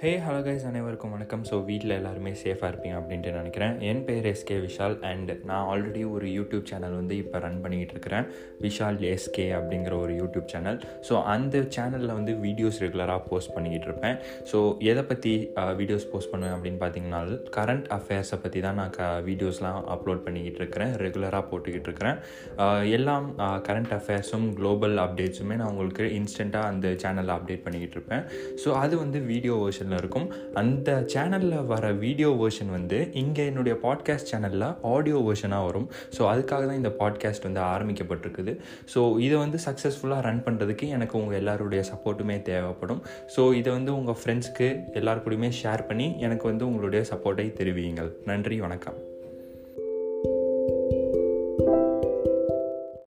Hey hello guys அனைவருக்கும் வணக்கம். So வீட்டில் எல்லாருமே சேஃபாக இருப்பீங்க அப்படின்ட்டு நினைக்கிறேன். என் பேர் எஸ்கே விஷால் அண்ட் நான் ஆல்ரெடி ஒரு யூடியூப் சேனல் வந்து இப்போ ரன் பண்ணிக்கிட்டு இருக்கிறேன். விஷால் எஸ்கே அப்படிங்கிற ஒரு யூடியூப் சேனல் ஸோ அந்த சேனலில் வந்து வீடியோஸ் ரெகுலராக போஸ்ட் பண்ணிக்கிட்டு இருப்பேன். ஸோ எதை பற்றி வீடியோஸ் போஸ்ட் பண்ணுவேன் அப்படின்னு பார்த்தீங்கன்னா கரண்ட் அஃபேர்ஸை பற்றி தான் நான் க வீடியோஸ்லாம் அப்லோட் பண்ணிக்கிட்டு இருக்கிறேன். ரெகுலராக போட்டுக்கிட்டு இருக்கிறேன். எல்லாம் கரண்ட் அஃபேர்ஸும் குளோபல் அப்டேட்ஸுமே நான் உங்களுக்கு இன்ஸ்டண்ட்டாக அந்த சேனலில் அப்டேட் பண்ணிக்கிட்டு இருப்பேன். ஸோ அது வந்து வீடியோ வேர்ஷனில் இருக்கும். அந்த சேனலில் வர வீடியோ வேர்ஷன் வந்து இங்கே என்னுடைய பாட்காஸ்ட் சேனலில் ஆடியோ வேர்ஷனாக வரும். ஸோ அதுக்காக தான் இந்த பாட்காஸ்ட் வந்து ஆரம்பிக்கப்பட்டிருக்குது. ஸோ இதை வந்து சக்ஸஸ்ஃபுல்லாக ரன் பண்ணுறதுக்கு எனக்கு உங்கள் எல்லாருடைய சப்போர்ட்டுமே தேவைப்படும். ஸோ இதை வந்து உங்கள் ஃப்ரெண்ட்ஸ்க்கு எல்லாருக்கூடயுமே ஷேர் பண்ணி எனக்கு வந்து உங்களுடைய சப்போர்ட்டை தெரிவியுங்கள். நன்றி வணக்கம்.